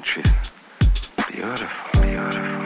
different. She's beautiful, beautiful,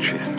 She's